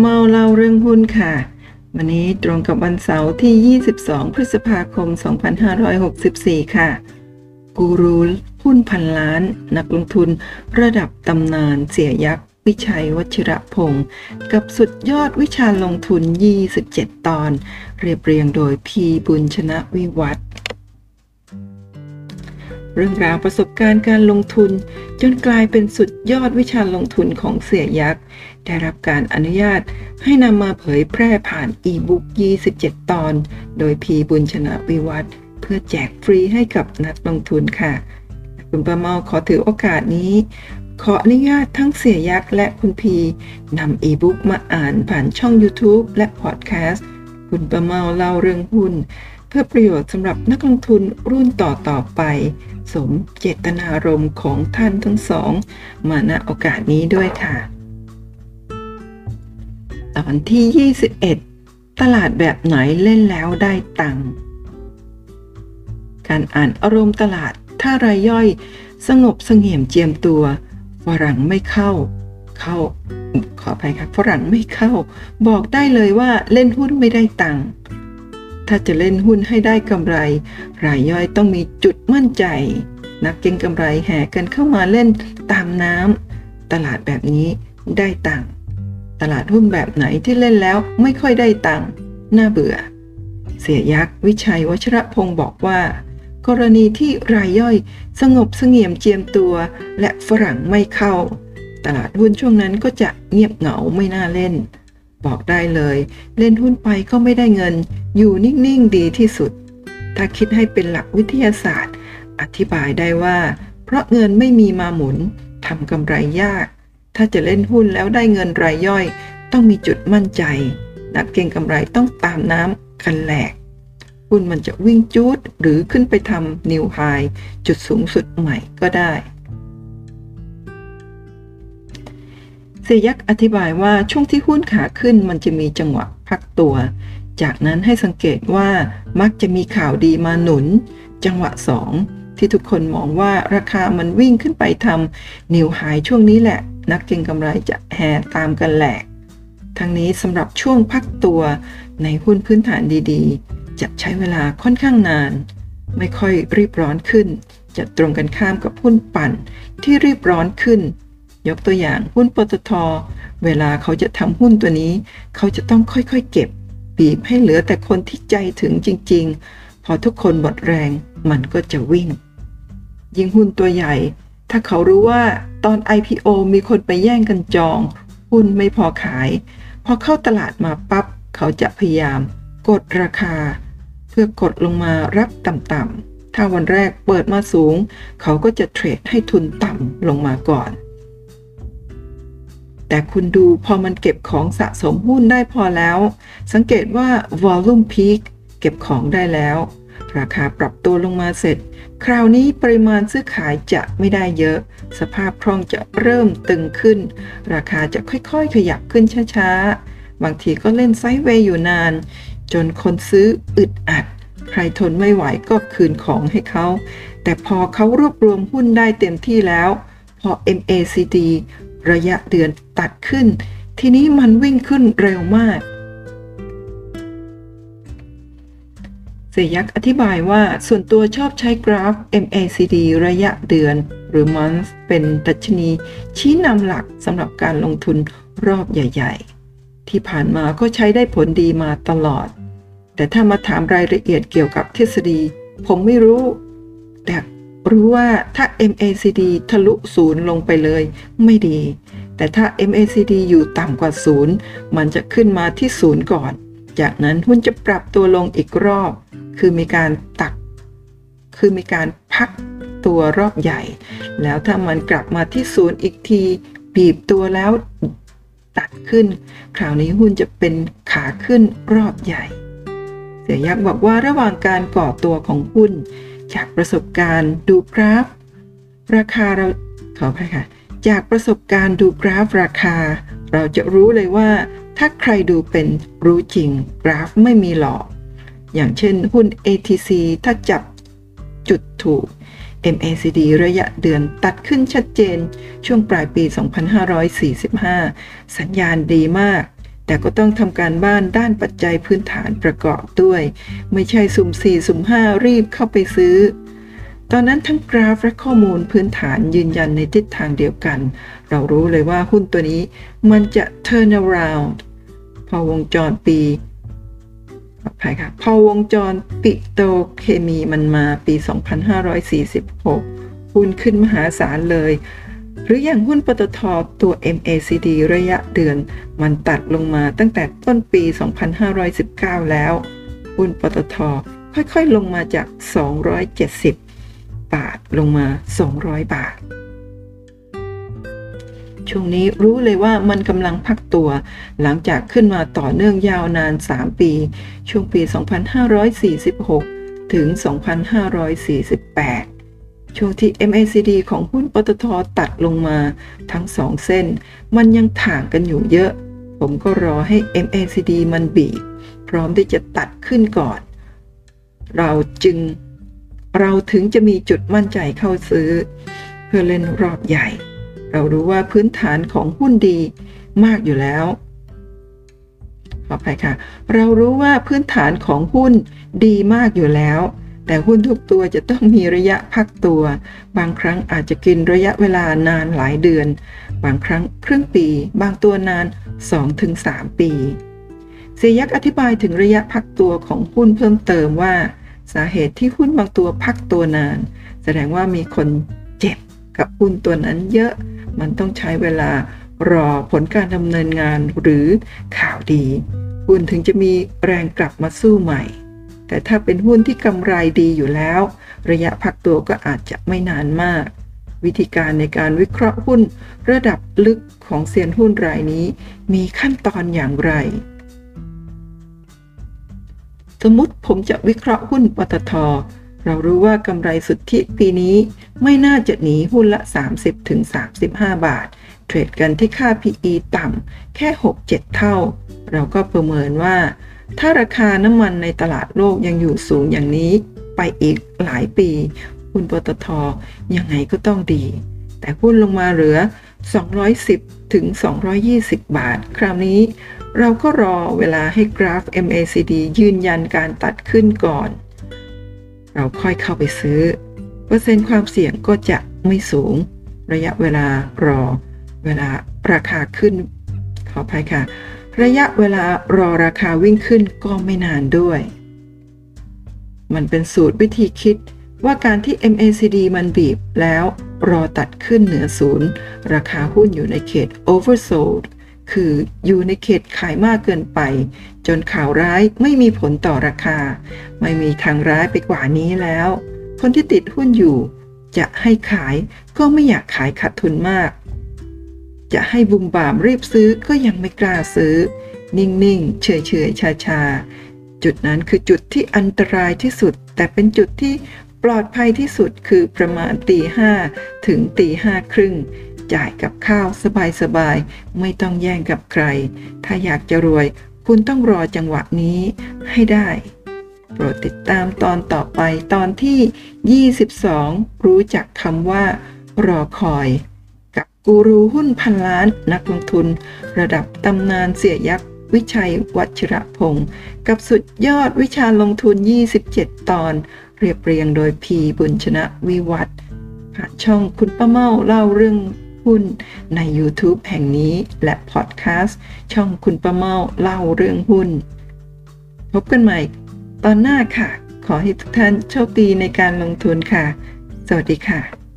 เมาเล่าเรื่องหุ้นค่ะ วันนี้ตรงกับวันเสาร์ที่ 22 พฤษภาคม 2564 ค่ะ กูรูหุ้นพันล้าน นักลงทุนระดับตำนานเสียยักษ์ วิชัยวชิระพงศ์กับสุดยอดวิชาลงทุน 27 ตอน เรียบเรียงโดยพีบุญชนะวิวัฒน์ เรื่องราวประสบการณ์การลงทุน จนกลายเป็นสุดยอดวิชาลงทุนของเสียยักษ์ ได้รับการอนุญาตให้นำมาเผยแพร่ผ่านอีบุ๊ก 27 ตอน โดยพีบุญชนะวิวัฒเพื่อแจกฟรีให้กับนักลงทุนค่ะ คุณประเมาขอถือโอกาสนี้ ขออนุญาตทั้งเสียยักษ์และคุณพีนำอีบุ๊กมาอ่านผ่านช่อง YouTube และพอดแคสต์คุณประเมาเล่าเรื่องหุ้น เพื่อประโยชน์สำหรับนักลงทุนรุ่นต่อต่อไป สมเจตนารมณ์ของท่านทั้งสอง มาณโอกาสนี้ด้วยค่ะ ตอนที่ 21 ตลาดแบบไหนเล่นแล้วได้ตังค์การอ่านอารมณ์ตลาดถ้ารายย่อย สงบเสงี่ยมเจียมตัวฝรั่งไม่เข้า เข้า ขออภัยครับฝรั่งไม่เข้า บอกได้เลยว่าเล่นหุ้นไม่ได้ตังค์ ถ้าจะเล่นหุ้นให้ได้กำไร รายย่อยต้องมีจุดมั่นใจ นักเก็งกำไรแห่กันเข้ามาเล่นตามน้ำตลาดแบบนี้ได้ตังค์ตลาดหุ้นแบบไหนที่เล่นแล้วไม่ค่อยได้ตังค์น่าเบื่อ เสียยักษ์วิชัยวชระพงศ์บอกว่า กรณีที่รายย่อยสงบเสงี่ยมเจียมตัว และฝรั่งไม่เข้า ตลาดหุ้นช่วงนั้นก็จะเงียบเหงาไม่น่าเล่น บอกได้เลย เล่นหุ้นไปก็ไม่ได้เงิน อยู่นิ่งๆดีที่สุด ถ้าคิดให้เป็นหลักวิทยาศาสตร์ อธิบายได้ว่า เพราะเงินไม่มีมาหมุนทำกำไรยาก ถ้าจะเล่นหุ้นแล้วได้เงินรายย่อย ต้องมีจุดมั่นใจ นักเก็งกำไรต้องตามน้ำกันแหลก หุ้นมันจะวิ่งจูดหรือขึ้นไปทำนิวไฮจุดสูงสุดใหม่ก็ได้เสยยักอธิบายว่าช่วงที่หุ้นขาขึ้นมันจะมีจังหวะพักตัว จากนั้นให้สังเกตว่ามักจะมีข่าวดีมาหนุน จังหวะ 2 ที่ทุกคนมองว่าราคามันวิ่งขึ้นไปทำนิวไฮช่วงนี้แหละ นักเก็งกำไรจะแห่ตามกันแหลก ทั้งนี้สำหรับช่วงพักตัวในหุ้นพื้นฐานดีๆ จะใช้เวลาค่อนข้างนาน ไม่ค่อยรีบร้อนขึ้น จะตรงกันข้ามกับหุ้นปั่นที่รีบร้อนขึ้น ยกตัวอย่างหุ้นปตทเวลาเขาจะทำหุ้นตัวนี้ เขาจะต้องค่อยๆเก็บ บีบให้เหลือแต่คนที่ใจถึงจริง ๆ พอทุกคนหมดแรงมันก็จะวิ่ง ยิงหุ้นตัวใหญ่ ถ้าเขารู้ว่าตอน IPO มีคนไปแย่งกันจอง หุ้นไม่พอขาย พอเข้าตลาดมาปับ๊บเขาจะพยายามกดราคา เพื่อกดลงมารับต่ำๆถ้าวันแรกเปิดมาสูง เขาก็จะเทรดให้ทุนต่ำลงมาก่อน แต่คุณดูพอมันเก็บของสะสมหุ้นได้พอแล้ว สังเกตว่า volume peak เก็บของได้แล้ว ราคาปรับตัวลงมาเสร็จ คราวนี้ปริมาณซื้อขายจะไม่ได้เยอะ สภาพคล่องจะเริ่มตึงขึ้น ราคาจะค่อยๆ ขยับขึ้นช้าๆ บางทีก็เล่นไซด์เวย์อยู่นาน จนคนซื้ออึดอัด ใครทนไม่ไหวก็คืนของให้เขา แต่พอเขารวบรวมหุ้นได้เต็มที่แล้วพอ MACD ระยะเดือนตัดขึ้น ทีนี้มันวิ่งขึ้นเร็วมาก เสยยักษ์อธิบายว่าส่วนตัวชอบใช้กราฟ MACD ระยะเดือน หรือ month เป็นดัชนี ชี้นำหลักสำหรับการลงทุนรอบใหญ่ ๆ ที่ผ่านมาก็ใช้ได้ผลดีมาตลอด แต่ถ้ามาถามรายละเอียดเกี่ยวกับทฤษฎี ผมไม่รู้ แต่ รู้ว่าถ้า MACD ทะลุศูนย์ลงไปเลย ไม่ดี แต่ถ้า MACD อยู่ต่ำกว่าศูนย์มันจะขึ้นมาที่ศูนย์ก่อน จากนั้นหุ้นจะปรับตัวลงอีกรอบ คือมีการตัก คือมีการพักตัวรอบใหญ่ แล้วถ้ามันกลับมาที่ศูนย์อีกที บีบตัวแล้วตัดขึ้น คราวนี้หุ้นจะเป็นขาขึ้นรอบใหญ่ เสียยักษ์บอกว่าระหว่างการก่อตัวของหุ้น จากประสบการณ์ดูกราฟ ราคาเราขออภัยค่ะ จากประสบการณ์ดูกราฟราคา เราจะรู้เลยว่า ถ้าใครดูเป็นรู้จริง กราฟไม่มีหลอก อย่างเช่นหุ้น ATC ถ้าจับจุดถูก MACD ระยะเดือนตัดขึ้นชัดเจน ช่วงปลายปี 2545 สัญญาณดีมาก แต่ก็ต้องทำการบ้านด้านปัจจัยพื้นฐานประกอบด้วย ไม่ใช่สุ่ม4สุ่ม5 รีบเข้าไปซื้อ ตอนนั้นทั้งกราฟและข้อมูลพื้นฐานยืนยันในทิศทางเดียวกัน เรารู้เลยว่าหุ้นตัวนี้มันจะ turn around พอวงจรปีขออภัยค่ะพอวงจรปิโตเคมีมันมาปี 2546 หุ้นขึ้นมหาศาลเลย หรืออย่างหุ้นปตทตัว MACD ระยะเดือน มันตัดลงมาตั้งแต่ต้นปี 2519 แล้ว หุ้นปตทค่อยๆลงมาจาก 270 บาทลงมา 200 บาท ช่วงนี้รู้เลยว่ามันกำลังพักตัว หลังจากขึ้นมาต่อเนื่องยาวนาน 3 ปี ช่วงปี 2546 ถึง 2548 ช่วงที่ MACD ของหุ้นปตทตัดลงมาทั้ง2เส้น มันยังถ่างกันอยู่เยอะ ผมก็รอให้ MACD มันบีบ พร้อมที่จะตัดขึ้นก่อน เราจึงเราถึงจะมีจุดมั่นใจเข้าซื้อ เพื่อเล่นรอบใหญ่ เรารู้ว่าพื้นฐานของหุ้นดีมากอยู่แล้วขออภัยค่ะ เรารู้ว่าพื้นฐานของหุ้นดีมากอยู่แล้ว แต่หุ้นทุกตัวจะต้องมีระยะพักตัว บางครั้งอาจจะกินระยะเวลานานหลายเดือน บางครั้งครึ่งปี บางตัวนาน 2-3 ปีเสียยักอธิบายถึงระยะพักตัวของหุ้นเพิ่มเติมว่า สาเหตุที่หุ้นบางตัวพักตัวนาน แสดงว่ามีคนเจ็บกับหุ้นตัวนั้นเยอะ มันต้องใช้เวลารอผลการดำเนินงานหรือข่าวดี หุ้นถึงจะมีแรงกลับมาสู้ใหม่ แต่ถ้าเป็นหุ้นที่กำไรดีอยู่แล้ว ระยะพักตัวก็อาจจะไม่นานมาก วิธีการในการวิเคราะห์หุ้นระดับลึกของเซียนหุ้นรายนี้ มีขั้นตอนอย่างไร สมมติผมจะวิเคราะห์หุ้นปตทเรารู้ว่ากำไรสุทธิปีนี้ไม่น่าจะหนีหุ้นละ 30-35 บาท เทรดกันที่ค่า PE ต่ำแค่ 6-7 เท่า เราก็ประเมินว่า ถ้าราคาน้ำมันในตลาดโลกยังอยู่สูงอย่างนี้ไปอีกหลายปีหุ้นปตทยังไงก็ต้องดี แต่หุ้นลงมาเหลือ 210 ถึง 220 บาท คราวนี้เราก็รอเวลาให้กราฟ MACD ยืนยันการตัดขึ้นก่อน เราค่อยเข้าไปซื้อ เปอร์เซ็นต์ความเสี่ยงก็จะไม่สูง ระยะเวลารอ เวลาราคาขึ้นขออภัยค่ะ ระยะเวลารอราคาวิ่งขึ้นก็ไม่นานด้วย มันเป็นสูตรวิธีคิดว่าการที่ MACD มันบีบแล้วรอตัดขึ้นเหนือศูนย์ ราคาหุ้นอยู่ในเขต oversold คืออยู่ในเขตขายมากเกินไป จนข่าวร้ายไม่มีผลต่อราคา ไม่มีทางร้ายไปกว่านี้แล้ว คนที่ติดหุ้นอยู่ จะให้ขายก็ไม่อยากขายขาดทุนมาก จะให้บุมบามรีบซื้อก็ยังไม่กล้าซื้อ นิ่งๆ เฉยๆ ชาๆ จุดนั้นคือจุดที่อันตรายที่สุด แต่เป็นจุดที่ปลอดภัยที่สุดคือประมาณตีห้าถึงตีห้าครึ่งจ่ายกับข้าวสบายๆ ไม่ต้องแย่งกับใคร ถ้าอยากจะรวย คุณต้องรอจังหวะนี้ให้ได้ โปรดติดตามตอนต่อไปตอนที่ 22 รู้จักคำว่า รอคอย กูรูหุ้นพันล้านนักลงทุน ระดับตำนานเสียยักษ์ วิชัยวัชระพงศ์กับสุดยอดวิชาลงทุน 27 ตอน เรียบเรียงโดยพีบุญชนะวิวัฒน์ผ่านช่องคุณป้าเมาเล่าเรื่องหุ้นใน YouTube แห่งนี้และพอดแคสต์ช่องคุณป้าเมาเล่าเรื่องหุ้น พบกันใหม่ ตอนหน้าค่ะ ขอให้ทุกท่านโชคดีในการลงทุนค่ะ สวัสดีค่ะ